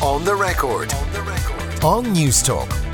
On the record. On Newstalk.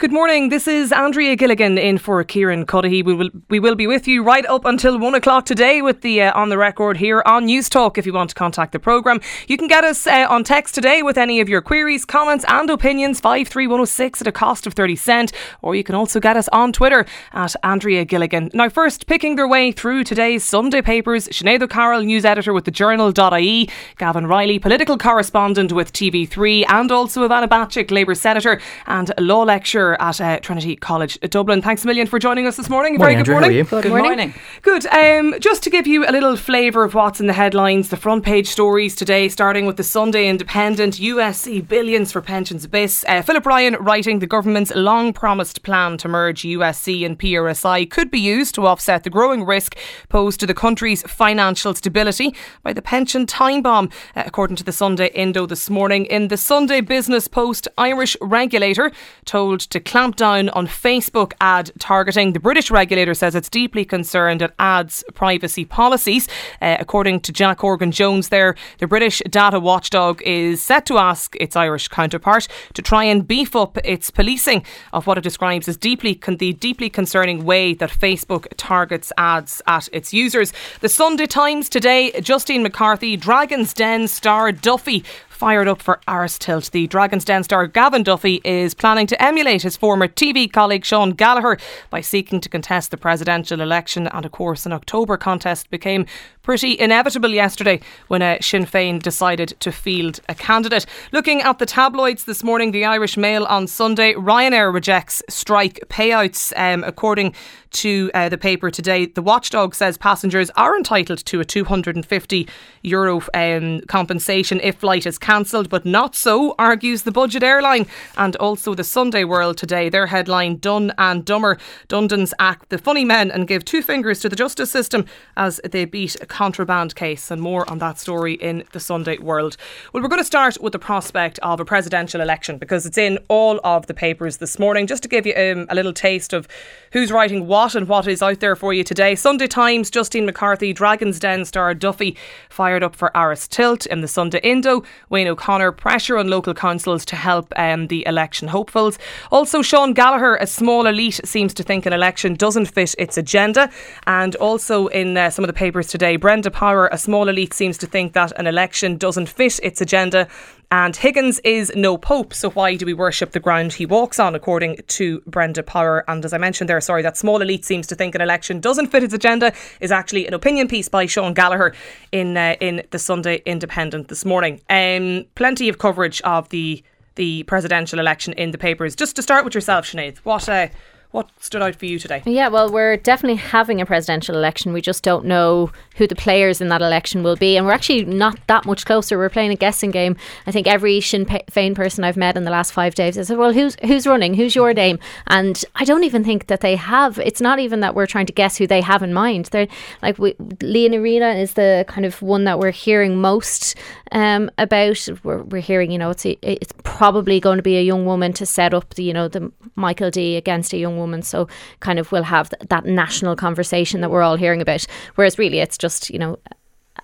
Good morning. This is Andrea Gilligan in for Kieran Cuddihy. We will we will be with you right up until one o'clock today with the uh, on the record here on News Talk. If you want to contact the program, you can get us uh, on text today with any of your queries, comments, and opinions. Five three one zero six at a cost of thirty cent, or you can also get us on Twitter at Andrea Gilligan. Now, first picking their way through today's Sunday papers, Sinead O'Carroll, news editor with the Journal.ie, Gavan Reilly, political correspondent with TV3, and also Ivana Bacik, Labour senator and law lecturer at uh, Trinity College Dublin. Thanks a million for joining us this morning. morning Very good Andrew, morning. Good, good morning. morning. Good. Um, just to give you a little flavour of what's in the headlines, the front page stories today, starting with the Sunday Independent, USC billions for pensions abyss. Uh, Philip Ryan writing the government's long promised plan to merge USC and PRSI could be used to offset the growing risk posed to the country's financial stability by the pension time bomb, uh, according to the Sunday Indo this morning. In the Sunday Business Post, Irish regulator told to clamp down on Facebook ad targeting. The British regulator says it's deeply concerned at ads privacy policies. Uh, according to Jack Horgan Jones, there, the British data watchdog is set to ask its Irish counterpart to try and beef up its policing of what it describes as deeply con- the deeply concerning way that Facebook targets ads at its users. The Sunday Times today, Justine McCarthy, Dragon's Den star Duffy fired up for Tilt. The Dragon's Den star Gavin Duffy is planning to emulate his former TV colleague Sean Gallagher by seeking to contest the presidential election. And of course, an October contest became pretty inevitable yesterday when uh, Sinn Féin decided to field a candidate. Looking at the tabloids this morning, the Irish Mail on Sunday, Ryanair rejects strike payouts. Um, according to uh, the paper today, the watchdog says passengers are entitled to a 250 euro um, compensation if flight is cancelled, but not so, argues the budget airline. And also the Sunday World today, their headline Dun and Dumber. Dundon's act the funny men and give two fingers to the justice system as they beat a contraband case. And more on that story in the Sunday World. Well, we're going to start with the prospect of a presidential election because it's in all of the papers this morning. Just to give you um, a little taste of who's writing what and what is out there for you today. Sunday Times, Justine McCarthy, Dragon's Den star Duffy fired up for Áras Tilt in the Sunday Indo. Wayne O'Connor, pressure on local councils to help um, the election hopefuls. Also, Sean Gallagher, a small elite, seems to think an election doesn't fit its agenda. And also in uh, some of the papers today, Brenda Power, a small elite, seems to think that an election doesn't fit its agenda and Higgins is no pope, so why do we worship the ground he walks on, according to Brenda Power? And as I mentioned there, sorry, that small elite seems to think an election doesn't fit its agenda is actually an opinion piece by Sean Gallagher in uh, in the Sunday Independent this morning. Um, plenty of coverage of the the presidential election in the papers. Just to start with yourself, Sinead, what uh, what stood out for you today? Yeah, well, we're definitely having a presidential election. We just don't know who the players in that election will be. And we're actually not that much closer. We're playing a guessing game. I think every Sinn Féin person I've met in the last five days, I said, well, who's, who's running? Who's your name? And I don't even think that they have. It's not even that we're trying to guess who they have in mind. They're like, we, Ní Riada is the kind of one that we're hearing most um, about. We're, we're hearing, you know, it's, a, it's probably going to be a young woman to set up the, you know, the Michael D against a young woman. So kind of we'll have th- that national conversation that we're all hearing about. Whereas really it's just, you know,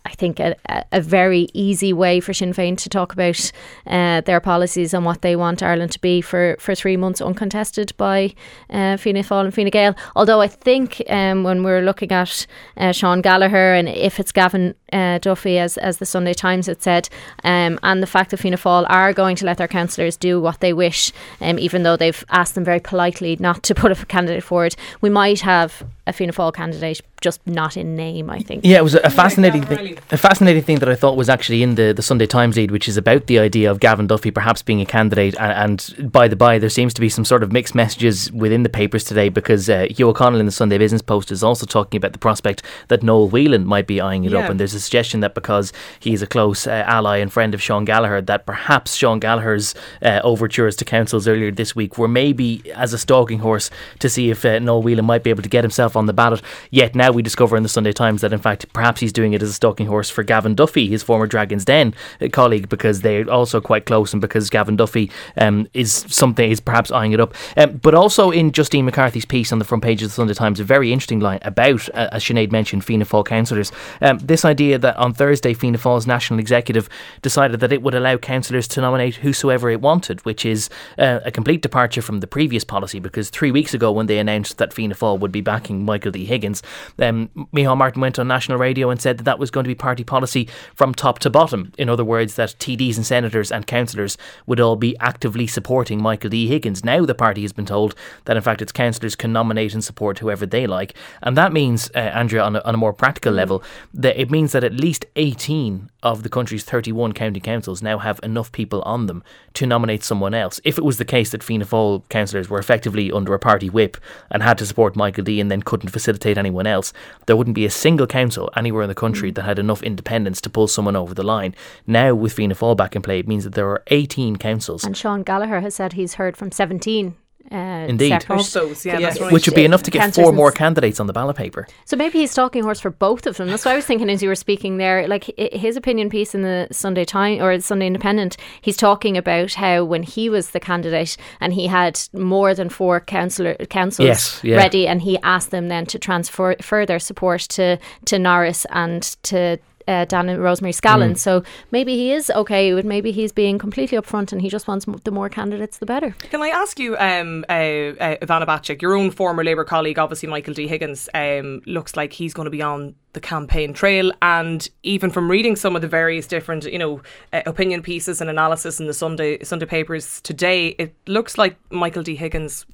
I think, a, a very easy way for Sinn Féin to talk about uh, their policies and what they want Ireland to be for, for three months uncontested by uh, Fianna Fáil and Fine Gael. Although I think um, when we're looking at uh, Sean Gallagher and if it's Gavin uh, Duffy, as, as the Sunday Times had said, um, and the fact that Fianna Fáil are going to let their councillors do what they wish, um, even though they've asked them very politely not to put a candidate forward, we might have a Fianna Fáil candidate, just not in name. I think. Yeah, it was a, a fascinating thing. A fascinating thing that I thought was actually in the, the Sunday Times lead, which is about the idea of Gavin Duffy perhaps being a candidate. And, and by the by, there seems to be some sort of mixed messages within the papers today because uh, Hugh O'Connell in the Sunday Business Post is also talking about the prospect that Noel Whelan might be eyeing it yeah. up, and there's a suggestion that because he's a close uh, ally and friend of Sean Gallagher, that perhaps Sean Gallagher's uh, overtures to councils earlier this week were maybe as a stalking horse to see if uh, Noel Whelan might be able to get himself on the ballot. Yet now we discover in the Sunday Times that in fact perhaps he's doing it as a stalking horse for Gavin Duffy, his former Dragons Den uh, colleague, because they're also quite close and because Gavin Duffy um, is something is perhaps eyeing it up. Um, but also in Justine McCarthy's piece on the front page of the Sunday Times, a very interesting line about, uh, as Sinead mentioned, Fianna Fáil councillors. Um, this idea that on Thursday Fianna Fáil's national executive decided that it would allow councillors to nominate whosoever it wanted, which is uh, a complete departure from the previous policy. Because three weeks ago, when they announced that Fianna Fáil would be backing Michael D Higgins, um, Micheál Martin went on national radio and said that that was going to be party policy from top to bottom. In other words, that TDs and senators and councillors would all be actively supporting Michael D Higgins. Now the party has been told that in fact its councillors can nominate and support whoever they like, and that means, uh, Andrea, on a, on a more practical level, that it means that at least 18 of the country's 31 county councils now have enough people on them to nominate someone else. If it was the case that Fianna Fáil councillors were effectively under a party whip and had to support Michael D and then couldn't facilitate anyone else, there wouldn't be a single council anywhere in the country that had enough independence to pull someone over the line. Now, with Fianna Fáil back in play, it means that there are 18 councils. And Sean Gallagher has said he's heard from 17 uh, Indeed. Also, yeah, that's right. Which would be enough to get four more candidates on the ballot paper. So maybe he's stalking horse for both of them. That's what I was thinking as you were speaking there. Like his opinion piece in the Sunday Time or Sunday Independent, he's talking about how when he was the candidate and he had more than four councillor councils yes, yeah. ready, and he asked them then to transfer further support to to Norris and to uh, Dana Rosemary Scallon. Mm. So maybe he is okay with maybe he's being completely upfront and he just wants the more candidates, the better. Can I ask you, um, uh, uh, Ivana Bacik, your own former Labour colleague, obviously Michael D. Higgins, um, looks like he's going to be on the campaign trail. And even from reading some of the various different, you know, uh, opinion pieces and analysis in the Sunday Sunday papers today, it looks like Michael D. Higgins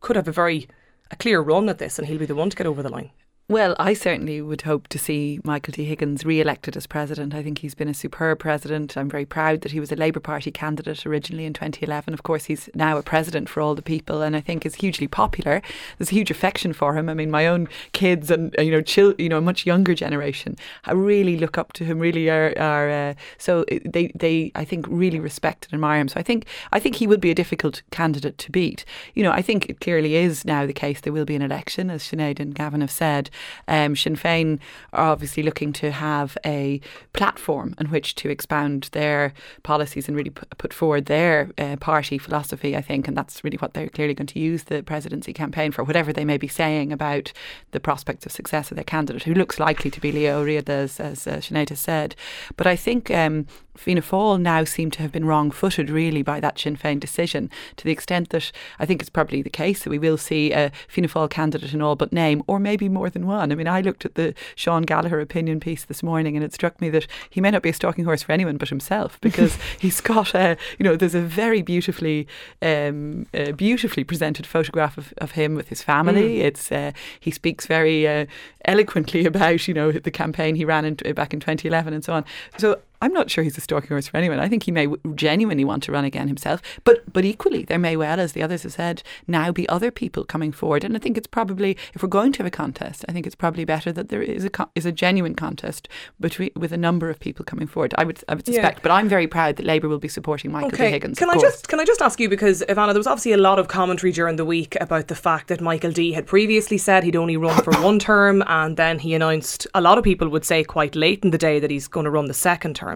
could have a very a clear run at this, and he'll be the one to get over the line. Well, I certainly would hope to see Michael D. Higgins re elected as president. I think he's been a superb president. I'm very proud that he was a Labour Party candidate originally in 2011. Of course, he's now a president for all the people and I think is hugely popular. There's a huge affection for him. I mean, my own kids and, uh, you know, you know, a much younger generation, I really look up to him, really are, are uh, so they, they, I think, really respect and admire him. So I think, I think he would be a difficult candidate to beat. You know, I think it clearly is now the case there will be an election, as Sinead and Gavan have said. Um, Sinn Féin are obviously looking to have a platform in which to expound their policies and really put forward their uh, party philosophy, I think, and that's really what they're clearly going to use the presidency campaign for, whatever they may be saying about the prospects of success of their candidate, who looks likely to be Liadh Ní Riada, as, as uh, Sinead has said. But I think um, Fianna Fáil now seem to have been wrong footed really by that Sinn Féin decision to the extent that I think it's probably the case that we will see a Fianna Fáil candidate in all but name, or maybe more than one. I mean, I looked at the Sean Gallagher opinion piece this morning and it struck me that he may not be a stalking horse for anyone but himself because he's got a, you know, there's a very beautifully, um, uh, beautifully presented photograph of, of him with his family. Mm. It's uh, He speaks very uh, eloquently about, you know, the campaign he ran in, back in 2011 and so on. So I'm not sure he's a stalking horse for anyone. I think he may genuinely want to run again himself. But but equally, there may well, as the others have said, now be other people coming forward. And I think it's probably, if we're going to have a contest, I think it's probably better that there is a is a genuine contest between with a number of people coming forward. I would I would suspect. Yeah. But I'm very proud that Labour will be supporting Michael okay. D. Higgins. Can I course. just can I just ask you because Ivana, there was obviously a lot of commentary during the week about the fact that Michael D had previously said he'd only run for one term, and then he announced a lot of people would say quite late in the day that he's going to run the second term.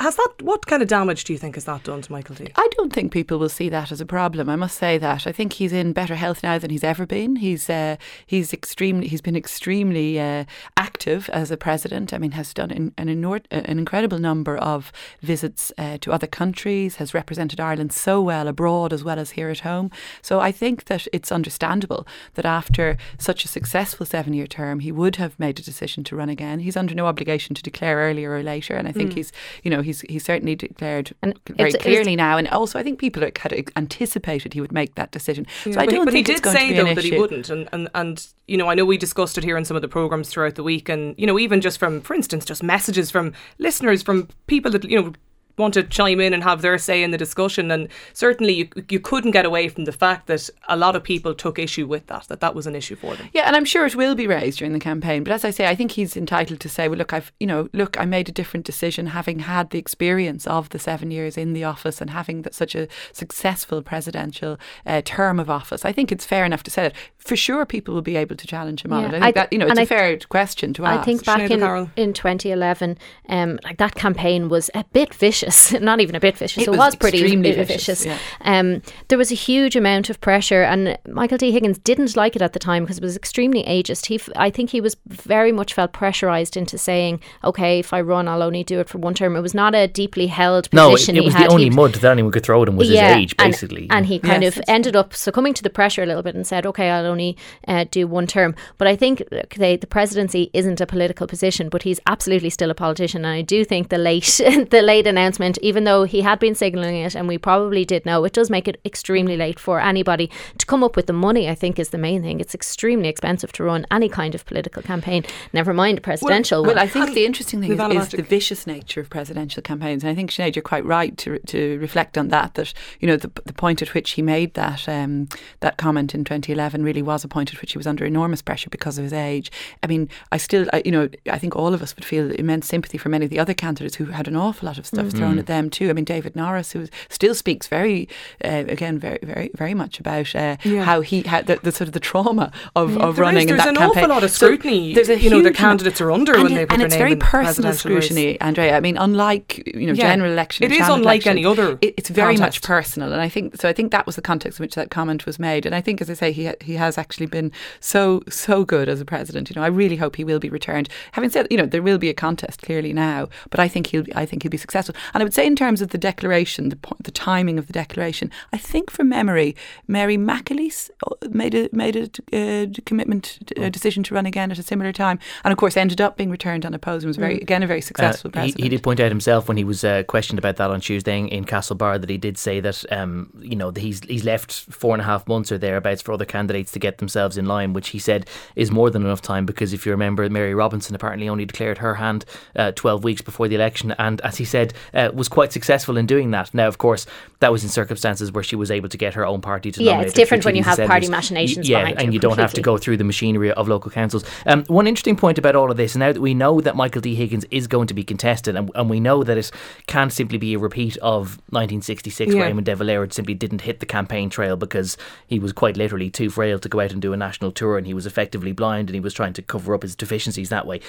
Has has that what kind of damage do you think has that done to Michael D? I don't think people will see that as a problem. I must say that I think he's in better health now than he's ever been. He's uh, he's extremely he's been extremely uh, active as a president. I mean, has done an an, inor- an incredible number of visits uh, to other countries. Has represented Ireland so well abroad as well as here at home. So I think that it's understandable that after such a successful seven-year term, he would have made a decision to run again. He's under no obligation to declare earlier or later, and I think mm. he's you know he's he's certainly declared and very clearly now, and also I think people had anticipated he would make that decision. Yeah, so I don't but think he did say though that he wouldn't, and, and and you know I know we discussed it here in some of the programs throughout the week, and you know even just from, for instance, just messages from listeners from people that you know want to chime in and have their say in the discussion. And certainly, you you couldn't get away from the fact that a lot of people took issue with that, that that was an issue for them. Yeah, and I'm sure it will be raised during the campaign. But as I say, I think he's entitled to say, well, look, I've you know, look, I made a different decision, having had the experience of the seven years in the office and having such a successful presidential uh, term of office. I think it's fair enough to say that for sure people will be able to challenge him on it. I think I th- that you know it's a I fair question to ask. I think back in, in 2011, um, like that campaign was a bit vicious. Not even a bit vicious. It, it was, was pretty vicious. vicious. Yeah. Um, there was a huge amount of pressure, and Michael D. Higgins didn't like it at the time because it was extremely ageist. He, f- I think, he was very much felt pressurized into saying, "Okay, if I run, I'll only do it for one term." It was not a deeply held position. No, it, it was the only mud that anyone could throw at him was yeah, his age, basically. And, and he kind yes, of ended up succumbing to the pressure a little bit and said, "Okay, I'll only uh, do one term." But I think they, the presidency isn't a political position, but he's absolutely still a politician. And I do think the late the late announcement, even though he had been signalling it, and we probably did know, it does make it extremely late for anybody to come up with the money. I think is the main thing. It's extremely expensive to run any kind of political campaign. Never mind a presidential well. Well, I think the interesting thing is, is, the vicious nature of presidential campaigns. And I think Sinead, you're quite right to to reflect on that. That you know the, the point at which he made that um, that comment in 2011 really was appointed, which he was under enormous pressure because of his age. I mean, I still, I, you know, I think all of us would feel immense sympathy for many of the other candidates who had an awful lot of stuff mm-hmm. thrown at them too. I mean, David Norris, who still speaks very, uh, again, very, very, very much about uh, yeah. how he had the, the, sort of the trauma of, of running is, in that campaign. There's an awful lot of scrutiny. So there's a you know the candidates are under when they put and it's very personal scrutiny, race. Andrea. I mean, unlike you know yeah. general election, it is unlike election, any other. It, it's very context. much personal, and I think so. I think that was the context in which that comment was made, and I think, as I say, he he has actually been so so good as a president. You know, I really hope he will be returned. Having said, you know, there will be a contest clearly now, but I think he'll I think he'll be successful. And I would say in terms of the declaration, the the timing of the declaration, I think from memory, Mary McAleese uh, made a made a uh, commitment a decision to run again at a similar time, and of course ended up being returned unopposed and was very mm. again a very successful uh, president. He, he, did point out himself when he was uh, questioned about that on Tuesday in, in Castlebar that he did say that um, you know he's he's left four and a half months or thereabouts for other candidates to get themselves in line, which he said is more than enough time because if you remember, Mary Robinson apparently only declared her hand uh, 12 weeks before the election, and as he said, uh, was quite successful in doing that. Now, of course, that was in circumstances where she was able to get her own party to yeah, it's different when you have party machinations. Yeah, and you, don't have to go through the machinery of local councils. Um, one interesting point about all of this, now that we know that Michael D. Higgins is going to be contested, and, and we know that it can't simply be a repeat of 1966, yeah. where Eamon De Valera simply didn't hit the campaign trail because he was quite literally too frail to go out and do a national tour, and he was effectively blind, and he was trying to cover up his deficiencies that way.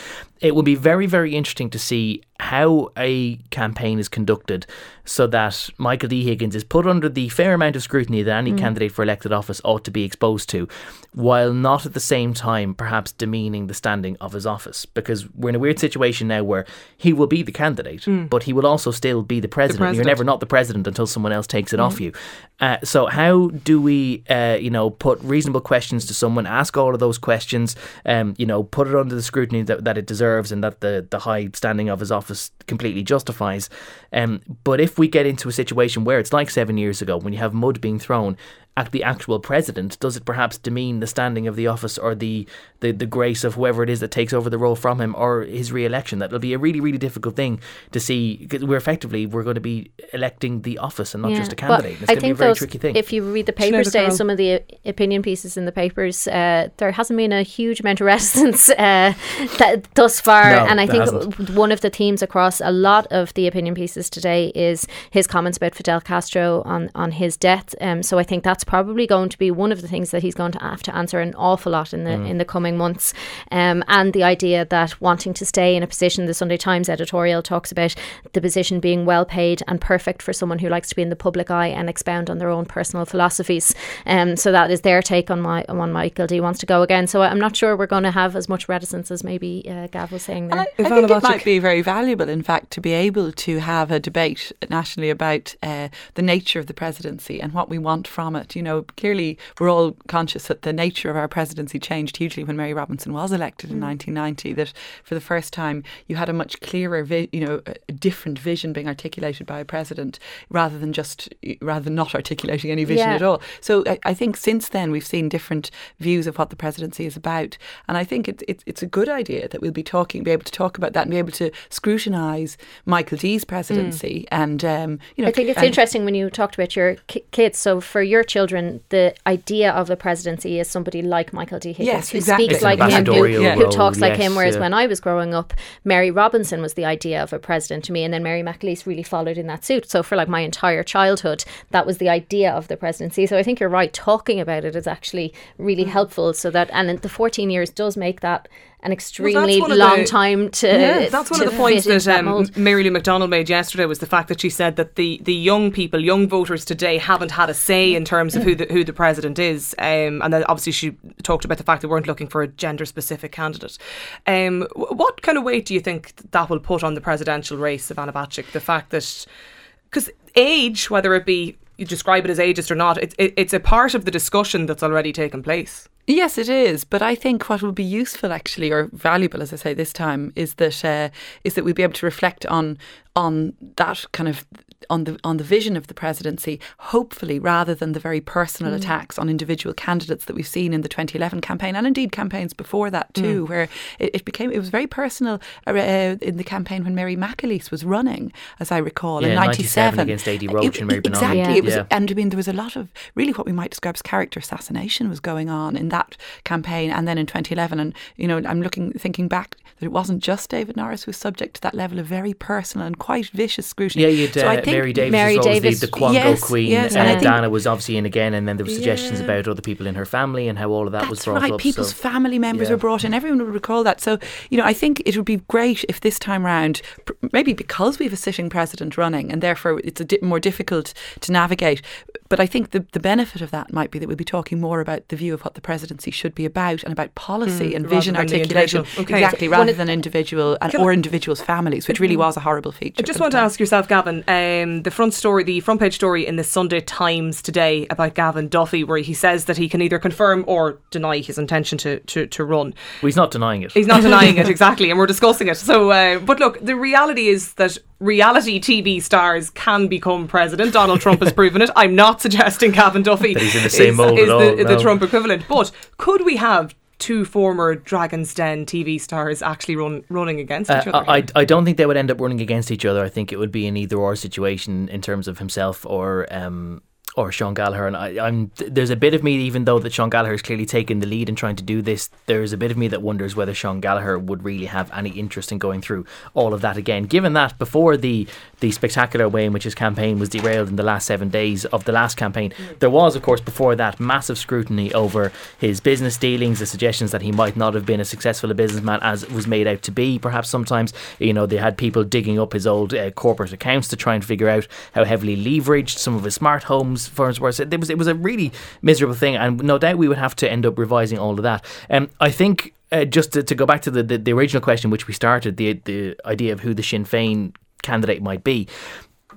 It will be very, very interesting to see how a campaign is conducted so that Michael D. Higgins is put under the fair amount of scrutiny that any mm. candidate for elected office ought to be exposed to, while not at the same time perhaps demeaning the standing of his office. Because we're in a weird situation now where he will be the candidate, mm. but he will also still be the president. the president. You're never not the president until someone else takes it mm. off you. Uh, so how do we, uh, you know, put reasonable questions to someone, ask all of those questions, um, you know, put it under the scrutiny that, that it deserves and that the, the high standing of his office completely justifies. Um, but if we get into a situation where it's like seven years ago when you have mud being thrown at the actual president, does it perhaps demean the standing of the office or the, the, the grace of whoever it is that takes over the role from him or his re-election? That'll be a really, really difficult thing to see because we're effectively we're going to be electing the office and not yeah. just a candidate. It's going to be I think those, If you read the papers today, some of the opinion pieces in the papers, uh, there hasn't been a huge amount of reticence uh, that, thus far, no, and I think hasn't. one of the themes across a lot of the opinion pieces today is his comments about Fidel Castro on on his death. Um, so I think that's probably going to be one of the things that he's going to have to answer an awful lot in the mm. in the coming months. Um, and the idea that wanting to stay in a position, the Sunday Times editorial talks about the position being well paid and perfect for someone who likes to be in the public eye and expound on their own personal philosophies. Um, so that is their take on my on Michael D wants to go again. So I'm not sure we're going to have as much reticence as maybe uh, Gav was saying there. I, I think it might be very valuable, in fact, to be able to have a debate nationally about uh, the nature of the presidency and what we want from it. You know, clearly we're all conscious that the nature of our presidency changed hugely when Mary Robinson was elected in 1990. Mm. That for the first time you had a much clearer, vi- you know, a different vision being articulated by a president rather than just rather than not articulating any vision yeah. at all. So I, I, think since then we've seen different views of what the presidency is about, and I think it's it, it's a good idea that we'll be talking, be able to talk about that, and be able to scrutinise Michael D's presidency. Mm. And um, you know, I think it's interesting when you talked about your kids. So for your children, the idea of a presidency is somebody like Michael D. Higgins, yes, who exactly. speaks like him, who, yeah. who talks like him. Whereas yeah. when I was growing up, Mary Robinson was the idea of a president to me, and then Mary McAleese really followed in that suit. So for like my entire childhood, that was the idea of the presidency. So I think you're right. Talking about it is actually really, really mm. helpful. So that, and the 14 years does make that an extremely well, long the, time to. Yeah, that's one of the points that, that um, Mary Lou McDonald made yesterday was the fact that she said that the, the young people, young voters today, haven't had a say in terms of who the who the president is, um, and then obviously she talked about the fact they weren't looking for a gender specific candidate. Um, what kind of weight do you think that will put on the presidential race Ivana Bacik? The fact that because age, whether it be you describe it as ageist or not, it, it, it's a part of the discussion that's already taken place. Yes, it is. But I think what will be useful, actually, or valuable, as I say this time, is that uh, is that we'd be able to reflect on on that kind of on the on the vision of the presidency, hopefully, rather than the very personal mm. attacks on individual candidates that we've seen in the 2011 campaign and indeed campaigns before that too, mm. where it, it, became it was very personal uh, in the campaign when Mary McAleese was running, as I recall, yeah, in '97 against Adi Roche it, and Mary Exactly, yeah. it was, yeah. and I mean there was a lot of really what we might describe as character assassination was going on in that campaign, and then in 2011, and you know I'm looking thinking back that it wasn't just David Norris who was subject to that level of very personal and quite vicious scrutiny. Yeah, you'd, so uh, I think Mary Davis Mary was Davis, the, the Quango yes, Queen, yes, and, and Dana was obviously in again, and then there were suggestions yeah. about other people in her family and how all of that That's was brought right. up. People's so. family members yeah. were brought in. Everyone would recall that. So you know, I think it would be great if this time round, maybe because we have a sitting president running, and therefore it's a di- more difficult to navigate. But I think the the benefit of that might be that we'll be talking more about the view of what the presidency should be about and about policy mm, and vision articulation. Okay. Exactly, rather than individual and, or individuals' families, which really was a horrible feature. I just want to ask yourself, Gavan, um, the front story, the front page story in the Sunday Times today about Gavin Duffy, where he says that he can either confirm or deny his intention to, to, to run. Well, he's not denying it. He's not denying it, exactly, and we're discussing it. So, uh, but look, the reality is that reality TV stars can become president. Donald Trump has proven it. I'm not suggesting Gavin Duffy that he's in the same is, mold is all, the, no. the Trump equivalent. But could we have two former Dragon's Den TV stars actually run running against each uh, other? I, I don't think they would end up running against each other. I think it would be an either or situation in terms of himself or um, or Sean Gallagher. And I, am there's a bit of me, even though that Sean Gallagher is clearly taken the lead in trying to do this, there's a bit of me that wonders whether Sean Gallagher would really have any interest in going through all of that again. Given that before the the spectacular way in which his campaign was derailed in the last seven days of the last campaign, there was, of course, before that massive scrutiny over his business dealings, the suggestions that he might not have been as successful a businessman as was made out to be. Perhaps sometimes, you know, they had people digging up his old uh, corporate accounts to try and figure out how heavily leveraged some of his smart homes firms were. So it was it was a really miserable thing, and no doubt we would have to end up revising all of that. Um, I think uh, just to, to, go back to the, the, the, original question which we started, the the idea of who the Sinn Féin candidate might be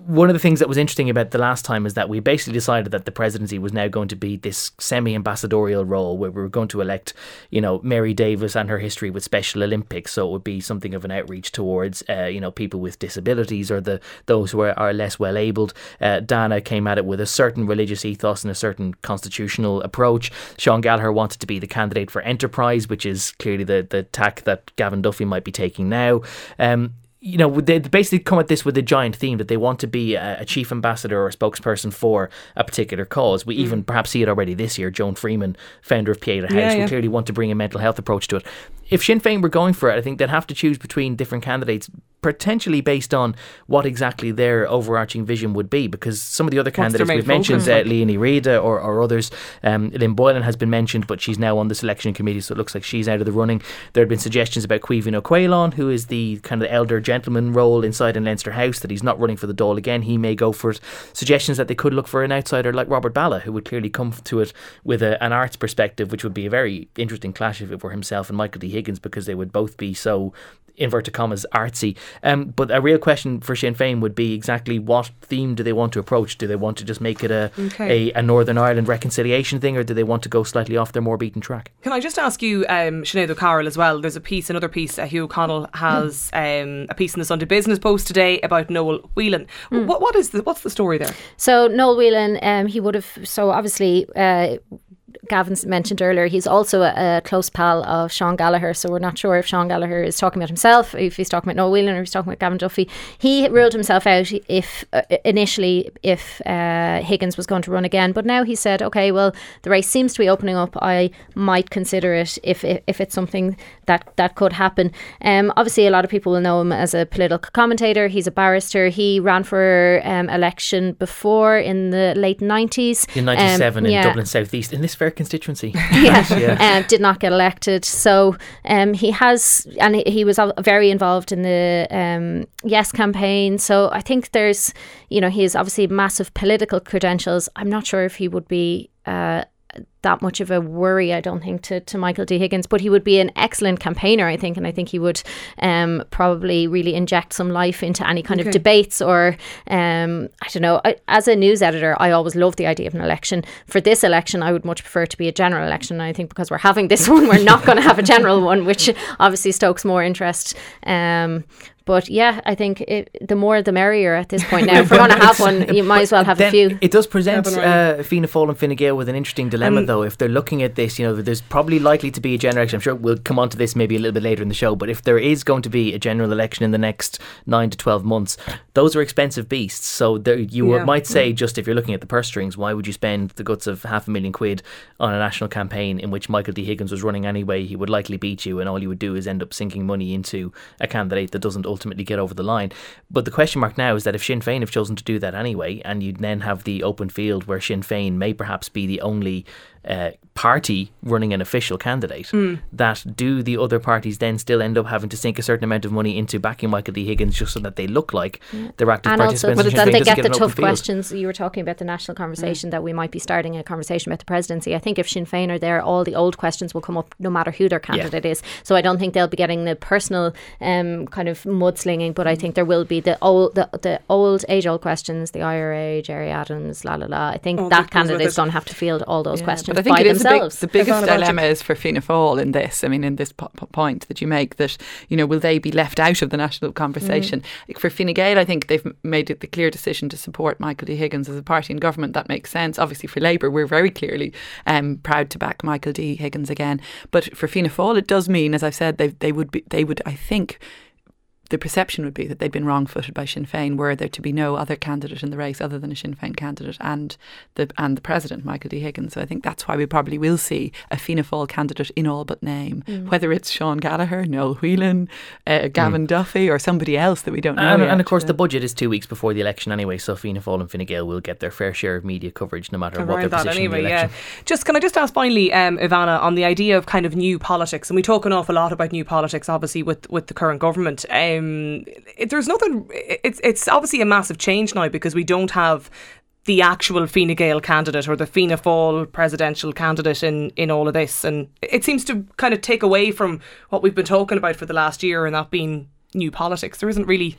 one of the things that was interesting about the last time is that we basically decided that the presidency was now going to be this semi-ambassadorial role where we were going to elect, you know, Mary Davis and her history with Special Olympics. So it would be something of an outreach towards, uh, you know, people with disabilities or the those who are, are less well abled. Uh, Dana came at it with a certain religious ethos and a certain constitutional approach. Sean Gallagher wanted to be the candidate for enterprise, which is clearly the the tack that Gavin Duffy might be taking now. Um, you know, they basically come at this with a giant theme that they want to be a, a chief ambassador or a spokesperson for a particular cause. We mm. even perhaps see it already this year. Joan Freeman, founder of Pieta House, yeah, yeah. clearly want to bring a mental health approach to it. If Sinn Féin were going for it, I think they'd have to choose between different candidates potentially based on what exactly their overarching vision would be. Because some of the other candidates we've mentioned, uh, Liadh Ní Riada or, or others, um, Lynn Boylan has been mentioned, but she's now on the selection committee, so it looks like she's out of the running. There had been suggestions about Ó Caoláin, who is the kind of elder gentleman role inside in Leinster House, that he's not running for the Dáil again. He may go for it. Suggestions that they could look for an outsider like Robert Ballagh, who would clearly come to it with a, an arts perspective, which would be a very interesting clash if it were himself and Michael D. Higgins, because they would both be so inverted commas artsy. Um, but a real question for Sinn Féin would be exactly what theme do they want to approach? Do they want to just make it a okay. a, a, Northern Ireland reconciliation thing, or do they want to go slightly off their more beaten track? Can I just ask you, um, Sinead O'Carroll, as well? There's a piece, another piece. Uh, Hugh O'Connell has mm. um, a piece in the Sunday Business Post today about Noel Whelan. Mm. What what is the what's the story there? So Noel Whelan, um, he would have so obviously. Uh, Gavan mentioned earlier, he's also a, a, close pal of Sean Gallagher. So we're not sure if Sean Gallagher is talking about himself, if he's talking about Noel Whelan, or if he's talking about Gavin Duffy. He ruled himself out if uh, initially if uh, Higgins was going to run again, but now he said, okay, well the race seems to be opening up. I might consider it if if, if it's something that that could happen. Um, obviously, a lot of people will know him as a political commentator. He's a barrister. He ran for um, election before in the late nineties in ninety seven um, in yeah. Dublin Southeast. In this fair constituency. yeah, yeah. Um, did not get elected. So um, he has, and he was very involved in the um, Yes campaign. So I think there's, you know, he has obviously massive political credentials. I'm not sure if he would be. Uh, that much of a worry, I don't think, to, to Michael D. Higgins, but he would be an excellent campaigner, I think, and I think he would um, probably really inject some life into any kind okay. of debates or, um, I don't know. I, as a news editor, I always love the idea of an election. For this election, I would much prefer to be a general election. And I think because we're having this one, we're not going to have a general one, which obviously stokes more interest. Um, but yeah, I think it, the more the merrier at this point now. if we're going to have one, you might as well have a few. It does present uh, Fianna Fáil and Fine Gael with an interesting dilemma, um, though. If they're looking at this, you know, there's probably likely to be a general election. I'm sure we'll come on to this maybe a little bit later in the show. But if there is going to be a general election in the next nine to twelve months, those are expensive beasts. So there, you yeah. might mm. say, just if you're looking at the purse strings, why would you spend the guts of half a million quid on a national campaign in which Michael D. Higgins was running anyway? He would likely beat you, and all you would do is end up sinking money into a candidate that doesn't ultimately get over the line line. But the question mark now is that if Sinn Féin have chosen to do that anyway, and you then have the open field where Sinn Féin may perhaps be the only uh, party running an official candidate, mm. that do the other parties then still end up having to sink a certain amount of money into backing Michael D. Higgins just so that they look like yeah. they're active and participants? Also, but then they get, get the tough questions. You were talking about the national conversation mm. that we might be starting a conversation about the presidency. I think if Sinn Féin are there, all the old questions will come up no matter who their candidate yeah. is. So I don't think they'll be getting the personal um, kind of mudslinging, but I think there will be the old, the, the old age old questions, the IRA, Gerry Adams, la la la. I think oh, that candidate is going to have to field all those yeah, questions but I think by themselves the biggest dilemma is for Fianna Fáil in this. I mean, in this po- point that you make that you know will they be left out of the national conversation? Mm. For Fine Gael, I think they've made it the clear decision to support Michael D Higgins as a party in government. That makes sense. Obviously, for Labour, we're very clearly um, proud to back Michael D Higgins again. But for Fianna Fáil, it does mean, as I've said, they they would be they would I think the perception would be that they'd been wrong footed by Sinn Féin were there to be no other candidate in the race other than a Sinn Féin candidate and the and the president, Michael D. Higgins. So I think that's why we probably will see a Fianna Fáil candidate in all but name, mm. whether it's Sean Gallagher, Noel Whelan, uh, Gavin mm. Duffy, or somebody else that we don't know. And, yet, and of course, the budget is two weeks before the election anyway, so Fianna Fáil and Fine Gael will get their fair share of media coverage no matter what their position anyway, in the election. Yeah. Just can I just ask finally, um, Ivana, on the idea of kind of new politics, and we talk an awful lot about new politics, obviously with with the current government. Um, Um, it, there's nothing. It's it's obviously a massive change now because we don't have the actual Fine Gael candidate or the Fianna Fáil presidential candidate in, in all of this. And it seems to kind of take away from what we've been talking about for the last year and that being new politics. There isn't really.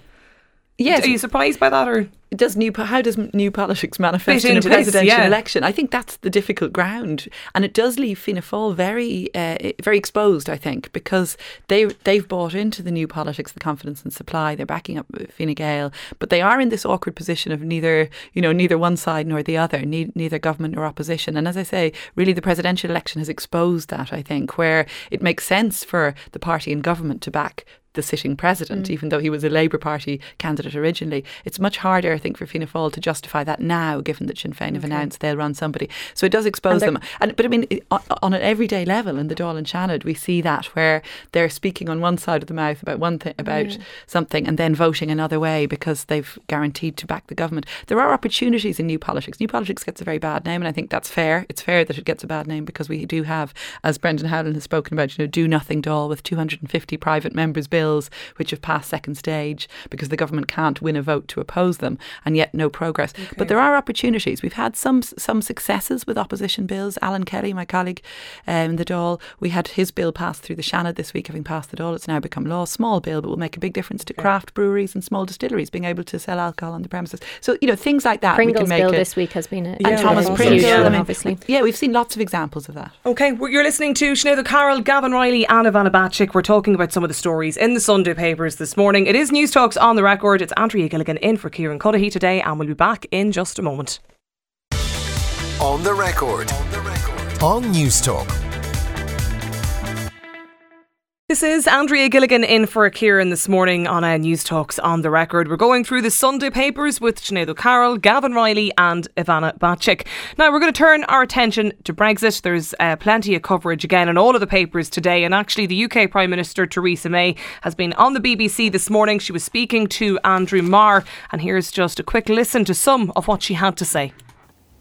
Yes. Are you surprised by that or? Does new how does new politics manifest in a presidential yeah. election? I think that's the difficult ground, and it does leave Fianna Fáil very uh, very exposed. I think because they they've bought into the new politics, the confidence and supply. They're backing up Fine Gael, but they are in this awkward position of neither you know neither one side nor the other, ne- neither government nor opposition. And as I say, really the presidential election has exposed that. I think where it makes sense for the party in government to back the sitting president, mm. even though he was a Labour Party candidate originally. It's much harder, think, for Fianna Fáil to justify that now, given that Sinn Féin have announced they'll run somebody. So it does expose them. And, but I mean, on an everyday level in the Dáil and Seanad, we see that where they're speaking on one side of the mouth about one thing, about mm. something, and then voting another way because they've guaranteed to back the government. There are opportunities in new politics. New politics gets a very bad name, and I think that's fair. It's fair that it gets a bad name because we do have, as Brendan Howlin has spoken about, you know, do nothing Dáil with 250 private members' bills which have passed second stage because the government can't win a vote to oppose them, and yet no progress. Okay. But there are opportunities. We've had some some successes with opposition bills. Alan Kelly, my colleague um, in the Dáil, we had his bill passed through the Seanad this week, having passed the Dáil. It's now become law. Small bill, but will make a big difference to okay. craft breweries and small distilleries being able to sell alcohol on the premises. So you know things like that. Pringles we can make bill it. this week has been a, and Thomas Pringle, yeah. I mean, obviously. Yeah, we've seen lots of examples of that. Okay, well, you're listening to Sinead Carroll, Gavan Reilly, Anna Ivana Bacik. We're talking about some of the stories in the Sunday papers this morning. It is News Talks on the record. It's Andrea Gilligan in for Kieran Cuddihy today, and we'll be back in just a moment. On the record. On, the record. on Newstalk. This is Andrea Gilligan in for Kieran this morning on our Newstalk's on the record. We're going through the Sunday papers with Sinead O'Carroll, Gavan Reilly, and Ivana Bacik. Now we're going to turn our attention to Brexit. There's uh, plenty of coverage again in all of the papers today, and actually the UK Prime Minister Theresa May has been on the BBC this morning. She was speaking to Andrew Marr, and here's just a quick listen to some of what she had to say.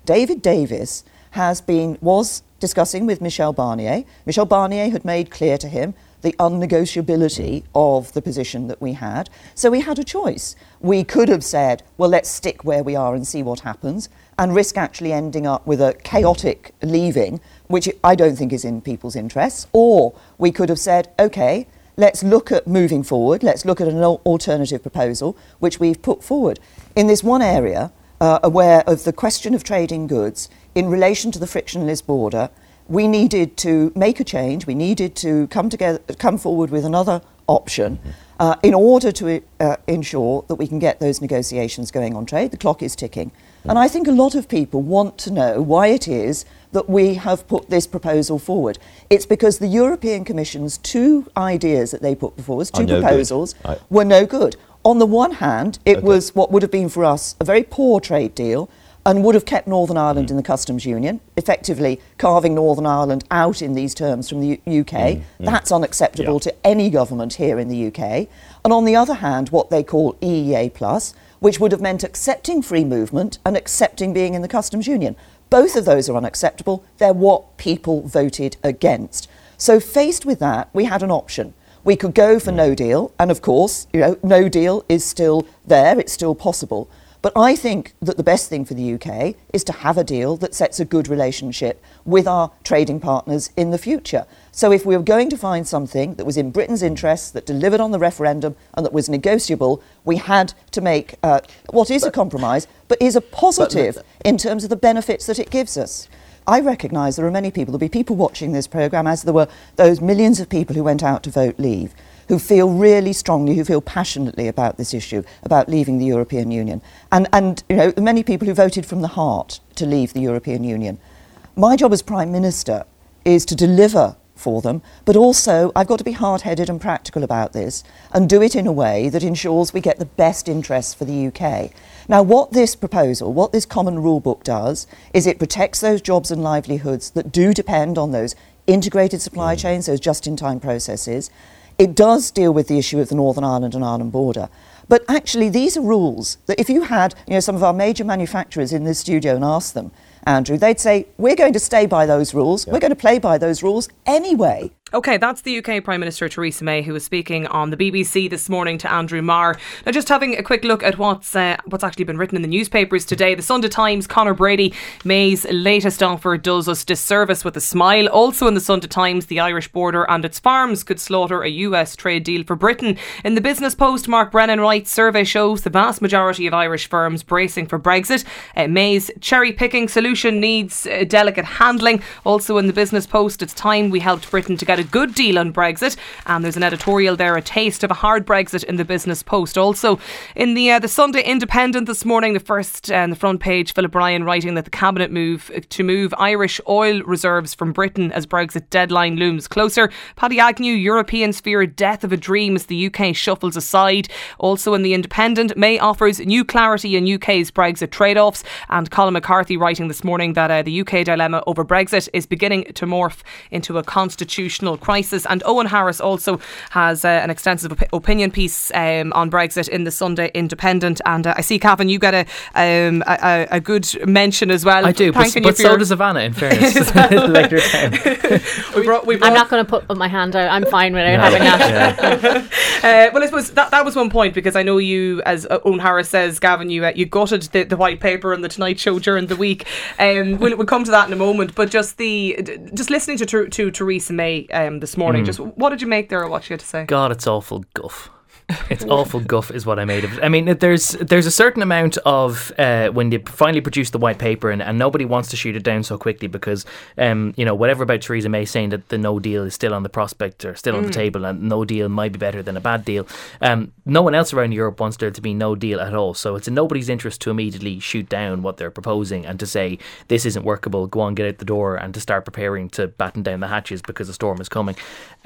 David Davis has been was discussing with Michel Barnier. Michel Barnier had made clear to him the unnegotiability of the position that we had. So we had a choice. We could have said, well, let's stick where we are and see what happens, and risk actually ending up with a chaotic leaving, which I don't think is in people's interests. Or we could have said, okay, let's look at moving forward, let's look at an alternative proposal, which we've put forward. In this one area, uh, aware of the question of trading goods in relation to the frictionless border, we needed to make a change. We needed to come together, come forward with another option uh, in order to uh, ensure that we can get those negotiations going on trade. The clock is ticking. And I think a lot of people want to know why it is that we have put this proposal forward. It's because the European Commission's two ideas that they put before us, two no proposals, I... were no good. On the one hand, it okay. was what would have been for us a very poor trade deal and would have kept Northern Ireland mm. in the customs union, effectively carving Northern Ireland out in these terms from the U- UK. Mm. Mm. That's unacceptable yeah. to any government here in the UK. And on the other hand, what they call EEA plus, which would have meant accepting free movement and accepting being in the customs union. Both of those are unacceptable. They're what people voted against. So faced with that, we had an option. We could go for mm. no deal, and of course, you know, no deal is still there, it's still possible. But I think that the best thing for the UK is to have a deal that sets a good relationship with our trading partners in the future. So if we were going to find something that was in Britain's interests, that delivered on the referendum, and that was negotiable, we had to make uh, what is but, a compromise, but is a positive but, in terms of the benefits that it gives us. I recognise there are many people, there'll be people watching this programme, as there were those millions of people who went out to vote leave who feel really strongly, who feel passionately about this issue, about leaving the European Union. And, and you know, many people who voted from the heart to leave the European Union. My job as Prime Minister is to deliver for them, but also I've got to be hard headed and practical about this and do it in a way that ensures we get the best interests for the UK. Now, what this proposal, what this common rule book does, is it protects those jobs and livelihoods that do depend on those integrated supply mm. chains, those just in time processes. It does deal with the issue of the Northern Ireland and Ireland border. But actually, these are rules that if you had you know, some of our major manufacturers in this studio and asked them, Andrew, they'd say, We're going to stay by those rules. We're going to play by those rules anyway. Okay, that's the UK Prime Minister Theresa May who was speaking on the BBC this morning to Andrew Marr. Now, just having a quick look at what's uh, what's actually been written in the newspapers today. The Sunday Times, Conor Brady, May's latest offer does us disservice with a smile. Also in the Sunday Times, the Irish border and its farms could slaughter a US trade deal for Britain. In the Business Post, Mark Brennan writes, survey shows the vast majority of Irish firms bracing for Brexit. Uh, May's cherry picking solution needs uh, delicate handling. Also in the Business Post, it's time we helped Britain to get a good deal on Brexit. And there's an editorial there, a taste of a hard Brexit in the Business Post. Also, in the uh, the Sunday Independent this morning, the first uh, the front page, Philip Ryan writing that the cabinet move uh, to move Irish oil reserves from Britain as Brexit deadline looms closer. Paddy Agnew, Europeans fear death of a dream as the UK shuffles aside. Also in the Independent, May offers new clarity in UK's Brexit trade-offs, and Colm McCarthy writing this morning that uh, the UK dilemma over Brexit is beginning to morph into a constitutional crisis crisis. And Eoghan Harris also has uh, an extensive op- opinion piece um, on Brexit in the Sunday Independent. And uh, I see, Gavan, you get a, um, a, a, good mention as well. I do, but, but so does Savannah, in fairness. Later we brought, we brought I'm not going to put my hand out. I'm fine without no. having that. uh, well, I suppose that, that was one point because I know you, as Eoghan Harris says, Gavan, you uh, you gutted the, the white paper on the Tonight Show during the week. Um, we'll, we'll come to that in a moment. But just the just listening to to Theresa May um, this morning. Mm. Just what did you make there, or what you had to say? God, it's awful guff. it's awful guff is what I made of it. I mean, there's there's a certain amount of uh, when they finally produce the white paper and, and nobody wants to shoot it down so quickly because um, you know whatever about Theresa May saying that the no deal is still on the prospect or still on the mm. table and no deal might be better than a bad deal. Um, no one else around Europe wants there to be no deal at all. So it's in nobody's interest to immediately shoot down what they're proposing and to say this isn't workable. Go on, get out the door and to start preparing to batten down the hatches because a storm is coming.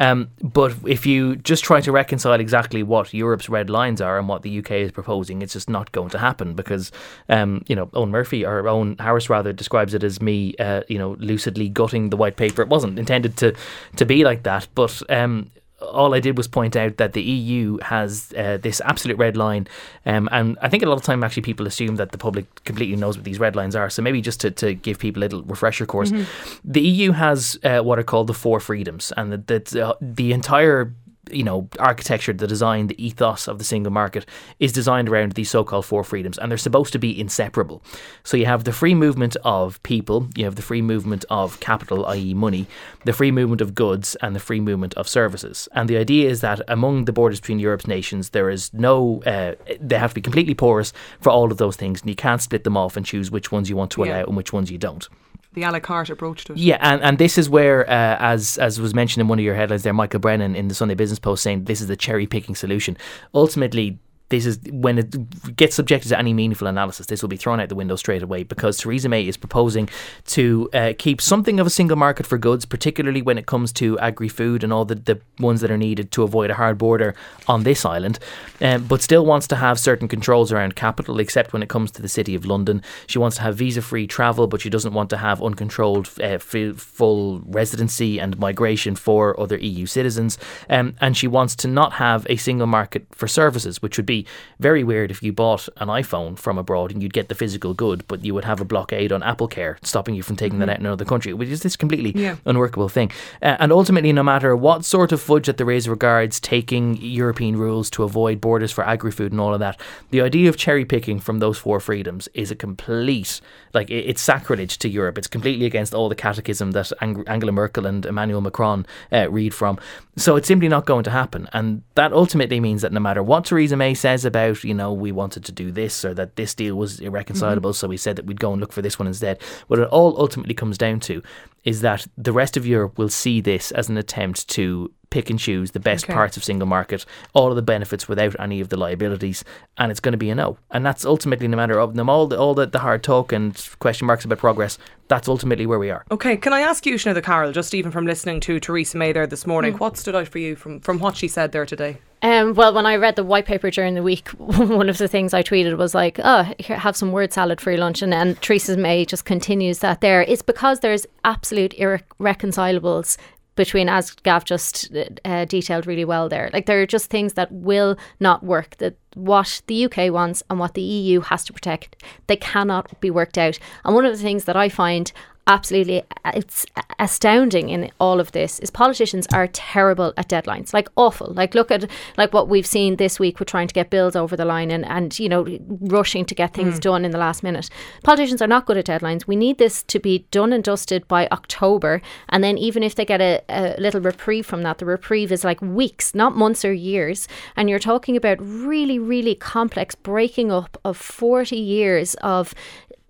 Um, but if you just try to reconcile exactly what Europe's red lines are and what the UK is proposing, it's just not going to happen because, um, you know, Owen Murphy or Eoghan Harris rather describes it as me, uh, you know, lucidly gutting the white paper. It wasn't intended to to be like that, but um, all I did was point out that the EU has uh, this absolute red line, um, and I think a lot of time actually people assume that the public completely knows what these red lines are. So maybe just to, to give people a little refresher course, mm-hmm. the EU has uh, what are called the four freedoms, and the the, the entire you know, architecture, the design, the ethos of the single market is designed around these so called four freedoms, and they're supposed to be inseparable. So you have the free movement of people, you have the free movement of capital, i.e., money, the free movement of goods, and the free movement of services. And the idea is that among the borders between Europe's nations, there is no, uh, they have to be completely porous for all of those things, and you can't split them off and choose which ones you want to allow yeah. and which ones you don't the a la carte approach to it. Yeah, and, and this is where, uh, as as was mentioned in one of your headlines there, Michael Brennan in the Sunday Business Post saying this is the cherry picking solution. Ultimately, this is when it gets subjected to any meaningful analysis, this will be thrown out the window straight away because Theresa May is proposing to uh, keep something of a single market for goods, particularly when it comes to agri food and all the, the ones that are needed to avoid a hard border on this island, um, but still wants to have certain controls around capital, except when it comes to the City of London. She wants to have visa free travel, but she doesn't want to have uncontrolled uh, full residency and migration for other EU citizens. Um, and she wants to not have a single market for services, which would be very weird if you bought an iPhone from abroad and you'd get the physical good, but you would have a blockade on AppleCare stopping you from taking mm-hmm. that out in another country, which is this completely yeah. unworkable thing. Uh, and ultimately, no matter what sort of fudge that there is regards taking European rules to avoid borders for agri food and all of that, the idea of cherry picking from those four freedoms is a complete, like, it's sacrilege to Europe. It's completely against all the catechism that Ang- Angela Merkel and Emmanuel Macron uh, read from. So it's simply not going to happen. And that ultimately means that no matter what Theresa May says, says about, you know, we wanted to do this or that this deal was irreconcilable, mm-hmm. so we said that we'd go and look for this one instead. What it all ultimately comes down to is that the rest of Europe will see this as an attempt to pick and choose the best okay. parts of single market, all of the benefits without any of the liabilities, and it's going to be a no. And that's ultimately no matter of them all the all the, the hard talk and question marks about progress. That's ultimately where we are. Okay, can I ask you, Sinead Carroll, just even from listening to Theresa May there this morning, mm. what stood out for you from from what she said there today? Um, well, when I read the white paper during the week, one of the things I tweeted was like, "Oh, here, have some word salad for your lunch," and then Theresa May just continues that. There, it's because there's absolute irreconcilables between, as Gav just uh, detailed really well there. Like there are just things that will not work. That what the UK wants and what the EU has to protect, they cannot be worked out. And one of the things that I find absolutely it's astounding in all of this is politicians are terrible at deadlines like awful. Like look at like what we've seen this week with trying to get bills over the line and and you know rushing to get things mm. done in the last minute. Politicians are not good at deadlines. We need this to be done and dusted by october and then even if they get a, a little reprieve from that the reprieve is like weeks not months or years. And you're talking about really really complex breaking up of 40 years of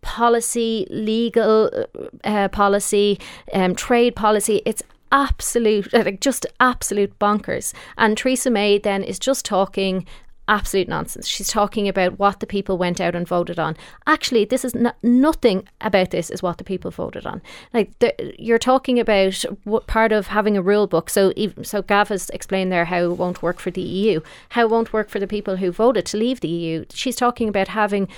policy, legal uh, policy, um, trade policy. It's absolute, like just absolute bonkers. And Theresa May then is just talking absolute nonsense. She's talking about what the people went out and voted on. Actually, this is not, nothing about this is what the people voted on. Like the, you're talking about what part of having a rule book. So even, so Gav has explained there how it won't work for the EU, how it won't work for the people who voted to leave the EU. She's talking about having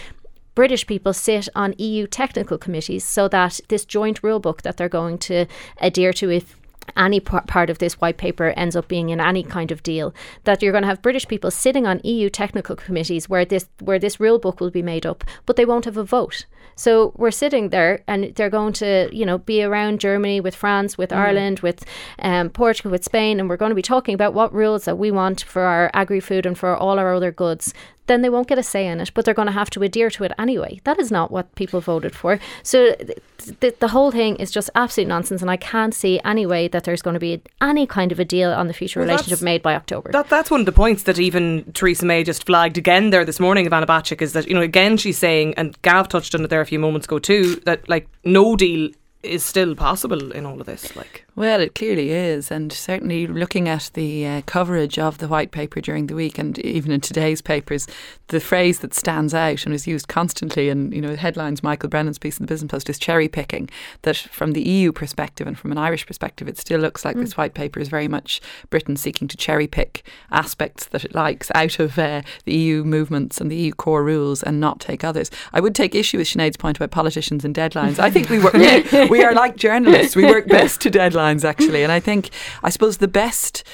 British people sit on EU technical committees so that this joint rulebook that they're going to adhere to if any part of this white paper ends up being in any kind of deal that you're going to have british people sitting on eu technical committees where this where this rule book will be made up but they won't have a vote so we're sitting there and they're going to you know be around germany with france with mm. ireland with um, portugal with spain and we're going to be talking about what rules that we want for our agri-food and for all our other goods then they won't get a say in it, but they're going to have to adhere to it anyway. That is not what people voted for. So the, the whole thing is just absolute nonsense, and I can't see any way that there's going to be any kind of a deal on the future well, relationship made by October. That, that's one of the points that even Theresa May just flagged again there this morning, Ivana Bacik, is that, you know, again, she's saying, and Gav touched on it there a few moments ago too, that like no deal is still possible in all of this like well, it clearly is, and certainly looking at the uh, coverage of the white paper during the week, and even in today's papers, the phrase that stands out and is used constantly in you know headlines, Michael Brennan's piece in the Business Post is cherry picking. That from the EU perspective and from an Irish perspective, it still looks like mm. this white paper is very much Britain seeking to cherry pick aspects that it likes out of uh, the EU movements and the EU core rules, and not take others. I would take issue with Sinead's point about politicians and deadlines. I think we work, we are like journalists; we work best to deadlines actually. And I think, I suppose, the best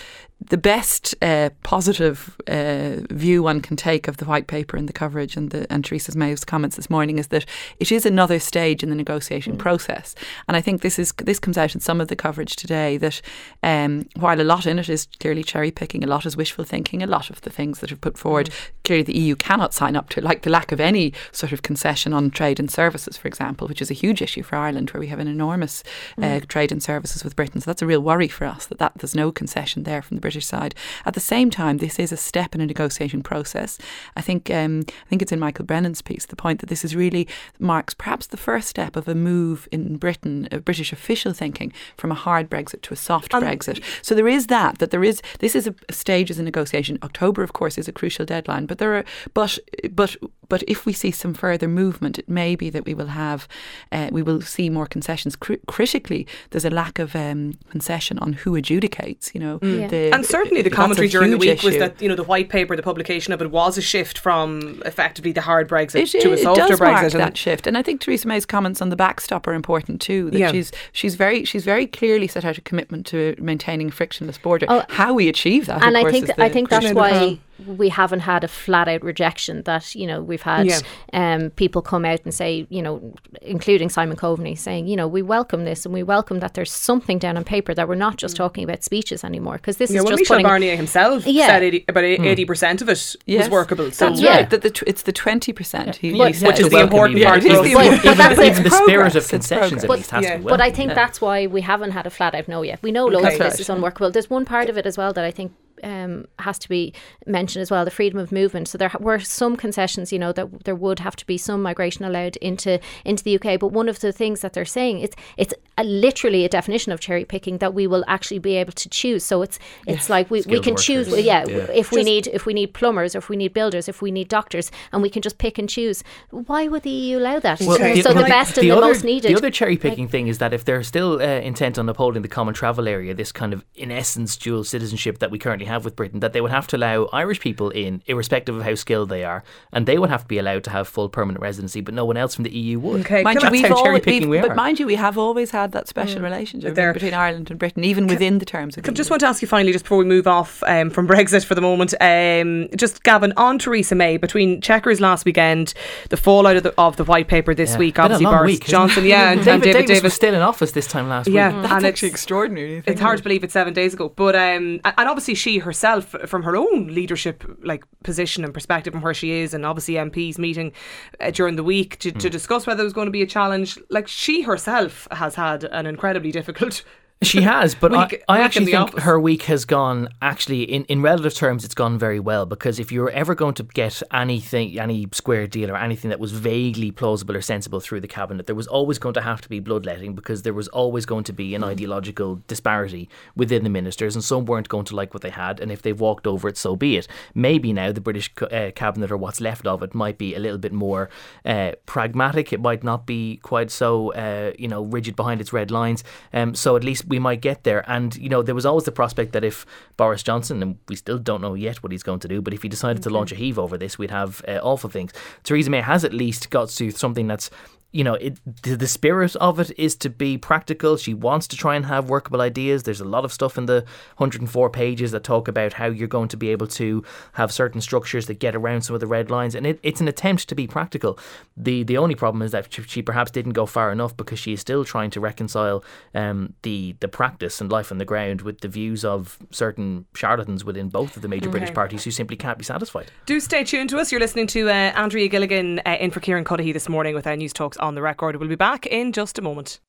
the best uh, positive uh, view one can take of the white paper and the coverage and the and Theresa May's comments this morning is that it is another stage in the negotiation mm. process, and I think this is this comes out in some of the coverage today that um, while a lot in it is clearly cherry picking, a lot is wishful thinking, a lot of the things that are put forward mm. clearly the EU cannot sign up to, like the lack of any sort of concession on trade and services, for example, which is a huge issue for Ireland, where we have an enormous uh, mm. trade and services with Britain. So that's a real worry for us that, that there's no concession there from the British side. At the same time, this is a step in a negotiation process. I think um, I think it's in Michael Brennan's piece the point that this is really marks perhaps the first step of a move in Britain, of British official thinking, from a hard Brexit to a soft um, Brexit. So there is that that there is this is a, stage as a negotiation. October, of course, is a crucial deadline, but there are but but but if we see some further movement, it may be that we will have uh, we will see more concessions. Cr- critically, there's a lack of um, concession on who adjudicates. You know, mm. the, and certainly the commentary during the week issue. was that you know the white paper, the publication of it, was a shift from effectively the hard Brexit it, to a softer it does Brexit. Mark that shift, and I think Theresa May's comments on the backstop are important too. That yeah. she's she's very she's very clearly set out a commitment to maintaining a frictionless border. Oh, How we achieve that, and I think I think that's why we haven't had a flat out rejection that you know we've had yeah. um, people come out and say you know including Simon Coveney saying you know we welcome this and we welcome that there's something down on paper that we're not just mm. talking about speeches anymore because this yeah, is well, just Michel Barnier himself yeah. said 80, about hmm. eighty percent of it yes. was workable. So that's yeah. right. That the, it's the twenty percent, yeah. which is the important part. But, but even the spirit of concessions at least has to be But I think that's why we haven't had a flat out no yet. We know loads of this is unworkable. There's one part of it as well that I think um, has to be mentioned as well the freedom of movement. So there were some concessions, you know, that there would have to be some migration allowed into into the UK. But one of the things that they're saying it's it's a, literally a definition of cherry picking that we will actually be able to choose. So it's it's yeah. like we, we can workers. choose. Yeah, yeah, if we need if we need plumbers, if we need builders, if we need doctors, and we can just pick and choose. Why would the EU allow that? Well, okay. so the, the best the and other, the most needed. The other cherry picking like, thing is that if they're still uh, intent on upholding the common travel area, this kind of in essence dual citizenship that we currently have with Britain that they would have to allow Irish people in, irrespective of how skilled they are, and they would have to be allowed to have full permanent residency, but no one else from the EU would. Okay, mind you, we've always, we are. But mind you, we have always had that special mm. relationship there. between Ireland and Britain, even can, within the terms of. I just want to ask you finally, just before we move off um, from Brexit for the moment, um, just Gavan on Theresa May between Chequers last weekend, the fallout of the, of the white paper this yeah. week, obviously Boris week, Johnson, yeah, and, David, and David Davis, Davis was still in office this time last yeah, week. Yeah, that's and actually extraordinary. It's hard to believe it's seven days ago, but um, and obviously she herself, from her own leadership like position and perspective and where she is, and obviously MPs meeting uh, during the week to, mm. to discuss whether it was going to be a challenge. Like she herself has had an incredibly difficult she has, but week, I, I actually think office. her week has gone actually in, in relative terms it's gone very well because if you're ever going to get anything any square deal or anything that was vaguely plausible or sensible through the cabinet, there was always going to have to be bloodletting because there was always going to be an ideological disparity within the ministers and some weren't going to like what they had and if they've walked over it so be it. Maybe now the British uh, cabinet or what's left of it might be a little bit more uh, pragmatic. It might not be quite so uh, you know rigid behind its red lines. Um, so at least we might get there. And, you know, there was always the prospect that if Boris Johnson, and we still don't know yet what he's going to do, but if he decided okay. to launch a heave over this, we'd have uh, awful things. Theresa May has at least got to something that's you know, it, the spirit of it is to be practical. She wants to try and have workable ideas. There's a lot of stuff in the 104 pages that talk about how you're going to be able to have certain structures that get around some of the red lines, and it, it's an attempt to be practical. the The only problem is that she perhaps didn't go far enough because she is still trying to reconcile um, the the practice and life on the ground with the views of certain charlatans within both of the major okay. British parties who simply can't be satisfied. Do stay tuned to us. You're listening to uh, Andrea Gilligan uh, in for Kieran Cuddihy this morning with our Newstalk's on the record. We'll be back in just a moment.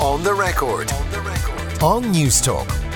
On the record. On the record. On Newstalk.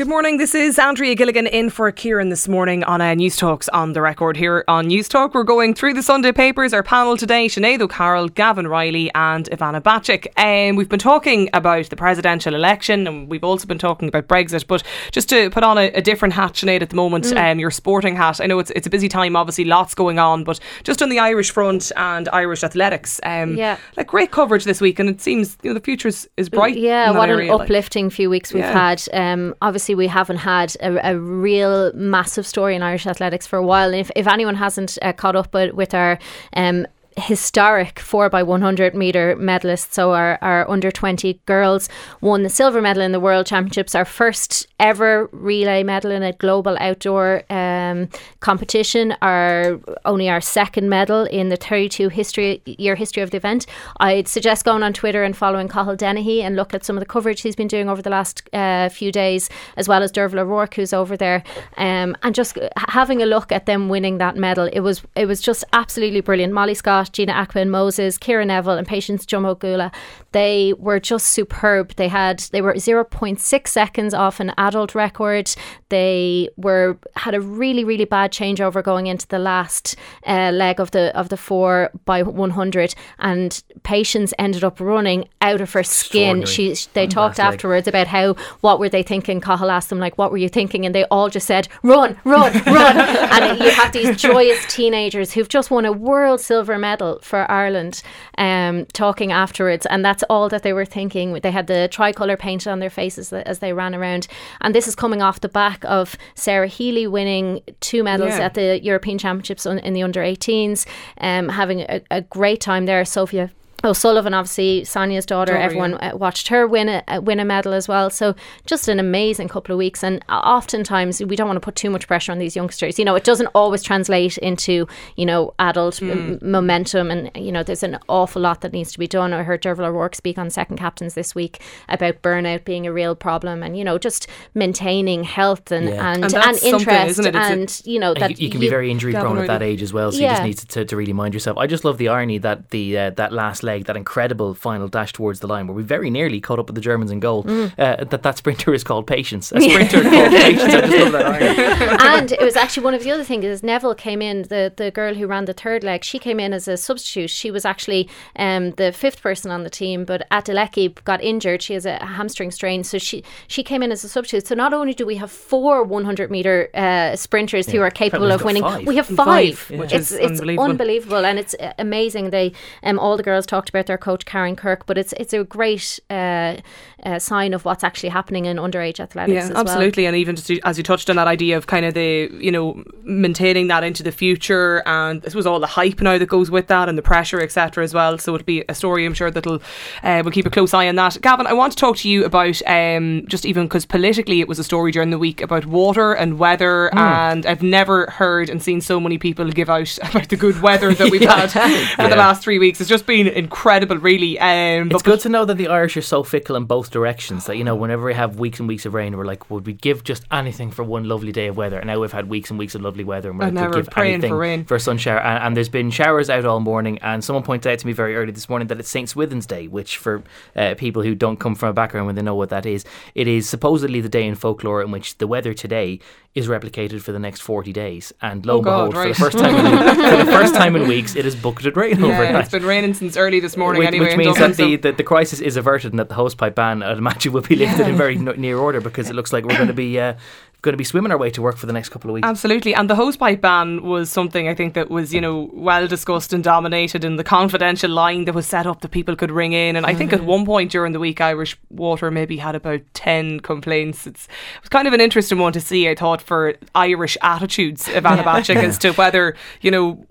Good morning. This is Andrea Gilligan in for Kieran this morning on uh, Newstalk's on the record here on Newstalk. We're going through the Sunday papers. Our panel today: Sinead O'Carroll, Gavan Reilly, and Ivana Bacik. And um, we've been talking about the presidential election, and we've also been talking about Brexit. But just to put on a, a different hat, Sinead, at the moment, mm. um, your sporting hat. I know it's it's a busy time. Obviously, lots going on, but just on the Irish front and Irish athletics, um, yeah, like great coverage this week, and it seems you know the future is, is bright. Yeah, what area, an uplifting like. few weeks we've yeah. had. Um, obviously obviously we haven't had a, a, real massive story in Irish athletics for a while. And if, if anyone hasn't uh, caught up with, with our um, historic 4 by 100 meter medalists. So our, our under 20 girls won the silver medal in the World Championships, our first ever relay medal in a global outdoor um, competition, our only our second medal in the 32 history year history of the event. I'd suggest going on Twitter and following Cathal Dennehy and look at some of the coverage he's been doing over the last uh, few days, as well as Derval O'Rourke, who's over there, um, and just having a look at them winning that medal. It was it was just absolutely brilliant. Molly Scott, Gina Acquin Moses, Ciara Neville, and Patience Jumbo-Gula. They were just superb. They had they were 0.6 seconds off an adult record. They were had a really really bad changeover going into the last uh, leg of the of the four by 100, and Patience ended up running out of her skin. She they talked afterwards leg. about how what were they thinking. Cathal asked them like, "What were you thinking?" And they all just said, "Run, run, run!" and you have these joyous teenagers who've just won a world silver medal for Ireland, um, talking afterwards, and that's all that they were thinking. They had the tricolour painted on their faces as they ran around, and this is coming off the back of Sarah Healy winning two medals yeah. at the European Championships in the under 18s, um, having a, a great time there. Sophia O'Sullivan, obviously Sonia's daughter, daughter everyone yeah. Uh, watched her win a win a medal as well. So just an amazing couple of weeks. And oftentimes we don't want to put too much pressure on these youngsters. You know, it doesn't always translate into you know adult mm. m- momentum, and you know there's an awful lot that needs to be done. I heard Derval O'Rourke speak on Second Captains this week about burnout being a real problem, and you know just maintaining health and yeah. and, and, and interest, and you know that you, you can be very injury prone at that age as well. So yeah. you just need to, to, really mind yourself. I just love the irony that the uh, that last leg, that incredible final dash towards the line where we very nearly caught up with the Germans in goal. Mm. Uh, that that sprinter is called Patience. A sprinter called Patience. I just love that and it was actually one of the other things is Neville came in, the, the girl who ran the third leg, she came in as a substitute. She was actually um, the fifth person on the team, but Adeleke got injured. She has a hamstring strain. So she, she came in as a substitute. So not only do we have four 100 metre uh, sprinters yeah. who are capable of winning, five. we have five. five yeah. Which it's, is it's unbelievable. unbelievable. And it's amazing. They um, All the girls talked about their coach Karen Kirk, but it's it's a great uh, uh, sign of what's actually happening in underage athletics. Yeah, absolutely, well. and even just as you touched on that idea of kind of the you know maintaining that into the future, and this was all the hype now that goes with that, and the pressure, etc. as well. So it'll be a story I'm sure that'll uh, we'll keep a close eye on that. Gavan, I want to talk to you about um, just even because politically it was a story during the week about water and weather, mm. and I've never heard and seen so many people give out about the good weather that we've yeah. had for yeah. the last three weeks. It's just been incredible, really. Um, it's good to know that the Irish are so fickle in both directions that you know whenever we have weeks and weeks of rain, we're like, would we give just anything for one lovely day of weather? And now we've had weeks and weeks of lovely weather, and we're like, we'd give anything for, rain. for a sun shower. And, and, there's been showers out all morning, and someone pointed out to me very early this morning that it's Saint Swithin's Day, which for uh, people who don't come from a background when they know what that is, it is supposedly the day in folklore in which the weather today is replicated for the next 40 days. And lo oh and behold, right. for, the first time in, for the first time in weeks, it has bucketed rain yeah, overnight. It's been raining since early this morning which, anyway. Which means that the, the, the, crisis is averted and that the hosepipe ban, I'd imagine, will be lifted yeah. in very near order because it looks like we're going to be uh, going to be swimming our way to work for the next couple of weeks. Absolutely. And the hosepipe ban was something I think that was, you know, well discussed and dominated in the confidential line that was set up that people could ring in. And I think at mm-hmm. one point during the week, Irish Water maybe had about 10 complaints. It's, it was kind of an interesting one to see, I thought, for Irish attitudes, Ivana Bacik, as to whether, you know,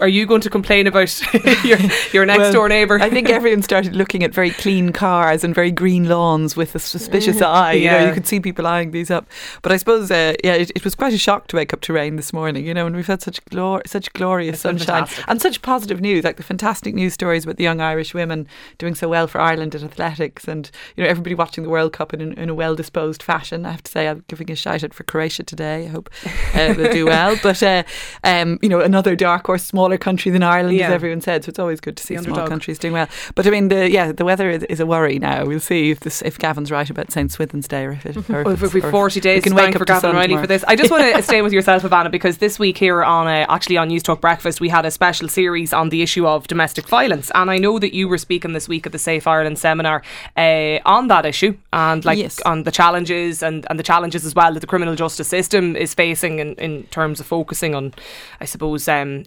are you going to complain about your, your next well, door neighbour? I think everyone started looking at very clean cars and very green lawns with a suspicious eye. You know, you could see people eyeing these up. But I suppose suppose, uh, yeah, it, it, was quite a shock to wake up to rain this morning, you know, and we've had such glor- such glorious it's sunshine and such positive news, like the fantastic news stories about the young Irish women doing so well for Ireland at athletics, and you know everybody watching the World Cup in, in a well disposed fashion. I have to say, I'm giving a shout out for Croatia today. I hope uh, they'll do well, but uh, um, you know, another dark horse, smaller country than Ireland, yeah. as everyone said. So it's always good to see small countries doing well. But I mean, the yeah, the weather is, is a worry now. We'll see if this if Gavan's right about St Swithin's Day or if it. Or if, if, we forty days, we can wake up for Gavan Reilly for this. I just want to stay with yourself, Ivana, because this week here on uh, actually on Newstalk Breakfast, we had a special series on the issue of domestic violence, and I know that you were speaking this week at the Safe Ireland seminar uh, on that issue and like yes. on the challenges and, and the challenges as well that the criminal justice system is facing in, in terms of focusing on, I suppose, um,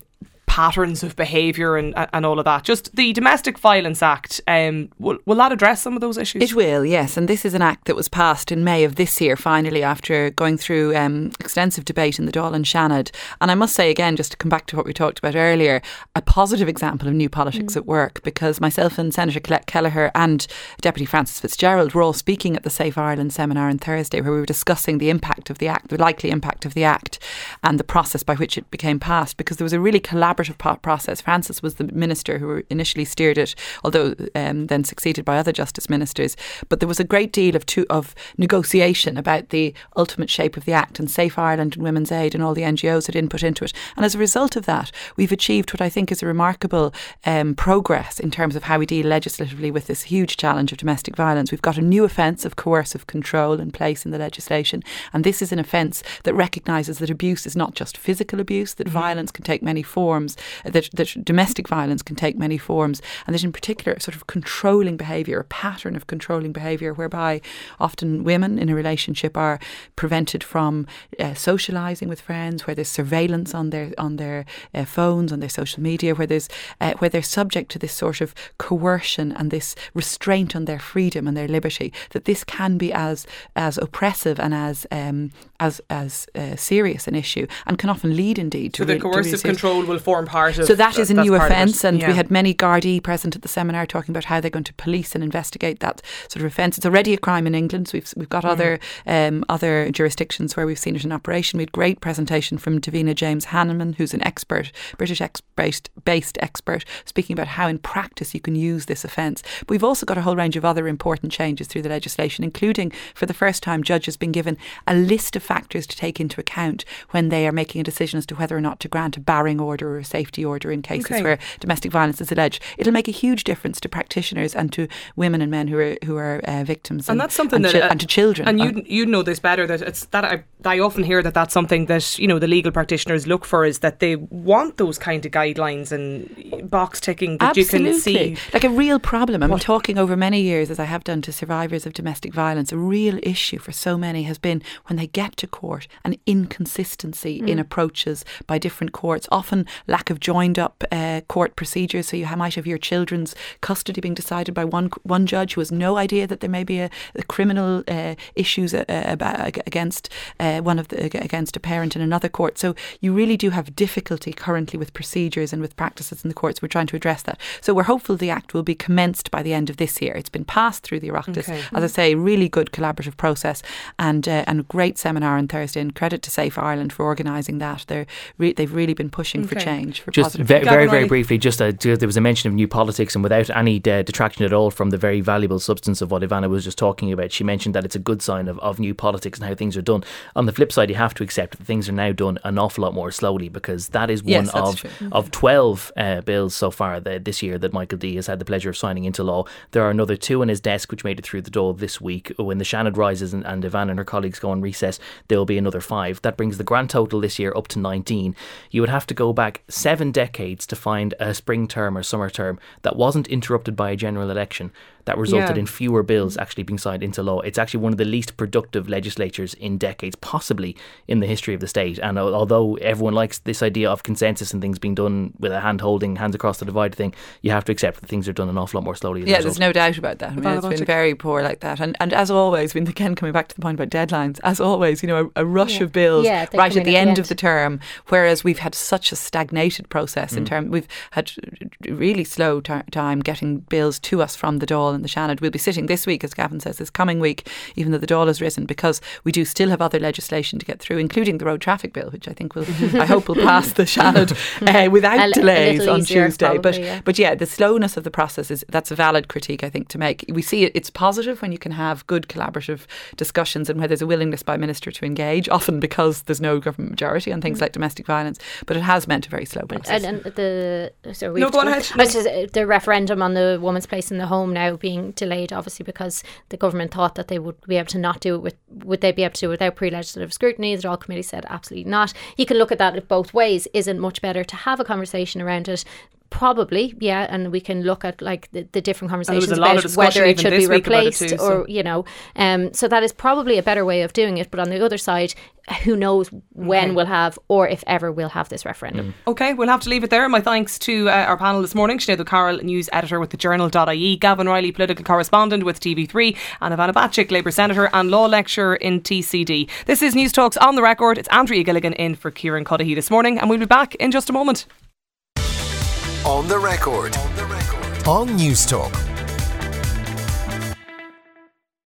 patterns of behaviour and and all of that. Just the Domestic Violence Act. Um, will will that address some of those issues? It will, yes. And this is an act that was passed in May of this year, finally, after going through um, extensive debate in the Dáil and Seanad. And I must say again, just to come back to what we talked about earlier, a positive example of new politics mm. at work because myself and Senator Colette Kelleher and Deputy Frances Fitzgerald were all speaking at the Safe Ireland seminar on Thursday, where we were discussing the impact of the act, the likely impact of the act, and the process by which it became passed. Because there was a really collaborative process. Frances was the minister who initially steered it, although um, then succeeded by other justice ministers. But there was a great deal of of negotiation about the ultimate shape of the act, and Safe Ireland and Women's Aid and all the NGOs had input into it. And as a result of that, we've achieved what I think is a remarkable um, progress in terms of how we deal legislatively with this huge challenge of domestic violence. We've got a new offence of coercive control in place in the legislation, and this is an offence that recognises that abuse is not just physical abuse, that mm-hmm. violence can take many forms, that, that domestic violence can take many forms, and that in particular, a sort of controlling behaviour, a pattern of controlling behaviour whereby often women in a relationship are prevented from uh, socialising with friends, where there's surveillance on their on their uh, phones, on their social media, where there's uh, where they're subject to this sort of coercion and this restraint on their freedom and their liberty. That this can be as as oppressive and as um, as as uh, serious an issue, and can often lead indeed to so the coercive control will form part of. So that is a new offence, and yeah. we had many Gardaí present at the seminar talking about how they're going to police and investigate that sort of offence. It's already a crime in England. So we've we've got mm. other um, other jurisdictions where we've seen it in operation. We had great presentation from Davina James-Hanman, who's an expert, British based based expert, speaking about how in practice you can use this offence. But we've also got a whole range of other important changes through the legislation, including for the first time judges being given a list of factors to take into account when they are making a decision as to whether or not to grant a barring order or a safety order in cases okay. where domestic violence is alleged. It'll make a huge difference to practitioners and to women and men who are who are uh, victims, and, and, that's something and that chi- and to children. And you you know this better that it's that I I often hear that that's something that you know the legal practitioners look for is that they want those kind of guidelines and box ticking that Absolutely. you can see like a real problem. I'm talking over many years as I have done to survivors of domestic violence. A real issue for so many has been when they get to court an inconsistency mm. in approaches by different courts. Often lack of joined up uh, court procedures. So you might have your children's custody being decided by one one judge who has no idea that there may be a, a criminal uh, issues uh, against uh, one of the against a parent in another court. So you really do have difficulty currently with procedures and with practices in the courts. We're trying to address that. So we're hopeful the act will be commenced by the end of this year. It's been passed through the Oireachtas. Okay. As I say, really good collaborative process and uh, and great seminar on Thursday. And credit to Safe Ireland for organising that. They're re- they've really been pushing okay. for change. For just very very, very briefly, just uh, there was a mention of new politics, and without any uh, detraction at all from the very valuable substance of what Ivana was just talking about, she mentioned that it's a good sign of, of new politics and how things are done. On the flip side, you have to accept that things are now done an awful lot more slowly because that is yes, one of of twelve uh, bills so far the, this year that Michael D has had the pleasure of signing into law. There are another two on his desk which made it through the door this week. When the Seanad rises and, and and her colleagues go on recess, there will be another five. That brings the grand total this year up to 19. You would have to go back seven decades to find a spring term or summer term that wasn't interrupted by a general election that resulted yeah. in fewer bills actually being signed into law. It's actually one of the least productive legislatures in decades, possibly in the history of the state. And although everyone likes this idea of consensus and things being done with a hand holding, hands across the divide thing, you have to accept that things are done an awful lot more slowly. yeah, there's no doubt about that. I mean, it's been very poor like that. And and as always, I mean, again, coming back to the point about deadlines, as always, you know, a, a rush yeah. of bills yeah, right at the, end, end, of the term, whereas we've had such a stagnated process mm. in terms, we've had really slow t- time getting bills to us from the Dáil and the Seanad. We'll be sitting this week, as Gavan says, this coming week, even though the Dáil has risen, because we do still have other legislation to get through, including the road traffic bill, which I think will, I hope, will pass the Seanad uh, without delays on Tuesday. Probably, but yeah. but yeah, the slowness of the process is that's a valid critique I think to make. We see it, it's positive when you can have good collaborative discussions and where there's a willingness by minister to engage, often because there's no government majority on things mm. like domestic violence. But it has meant a very slow process. And, and the so no, go on ahead. The referendum on the woman's place in the home now being delayed, obviously because the government thought that they would be able to not do it with would they be able to do it without pre-legislative scrutiny? The Dáil committee said absolutely not. You can look at that both ways. Isn't much better to have a conversation around it Probably, yeah, and we can look at like the, the different conversations about whether it should be replaced too, or you know, um, so that is probably a better way of doing it. But on the other side, who knows when okay. we'll have or if ever we'll have this referendum. Mm. Okay, we'll have to leave it there. My thanks to uh, our panel this morning, Sinead O'Carroll, news editor with the Journal.ie, Gavan Reilly, political correspondent with TV3, and Ivana Bacik, Labour senator and law lecturer in TCD. This is Newstalk's on the record. It's Andrea Gilligan in for Kieran Cuddihy this morning, and we'll be back in just a moment. On the record. On. On Newstalk.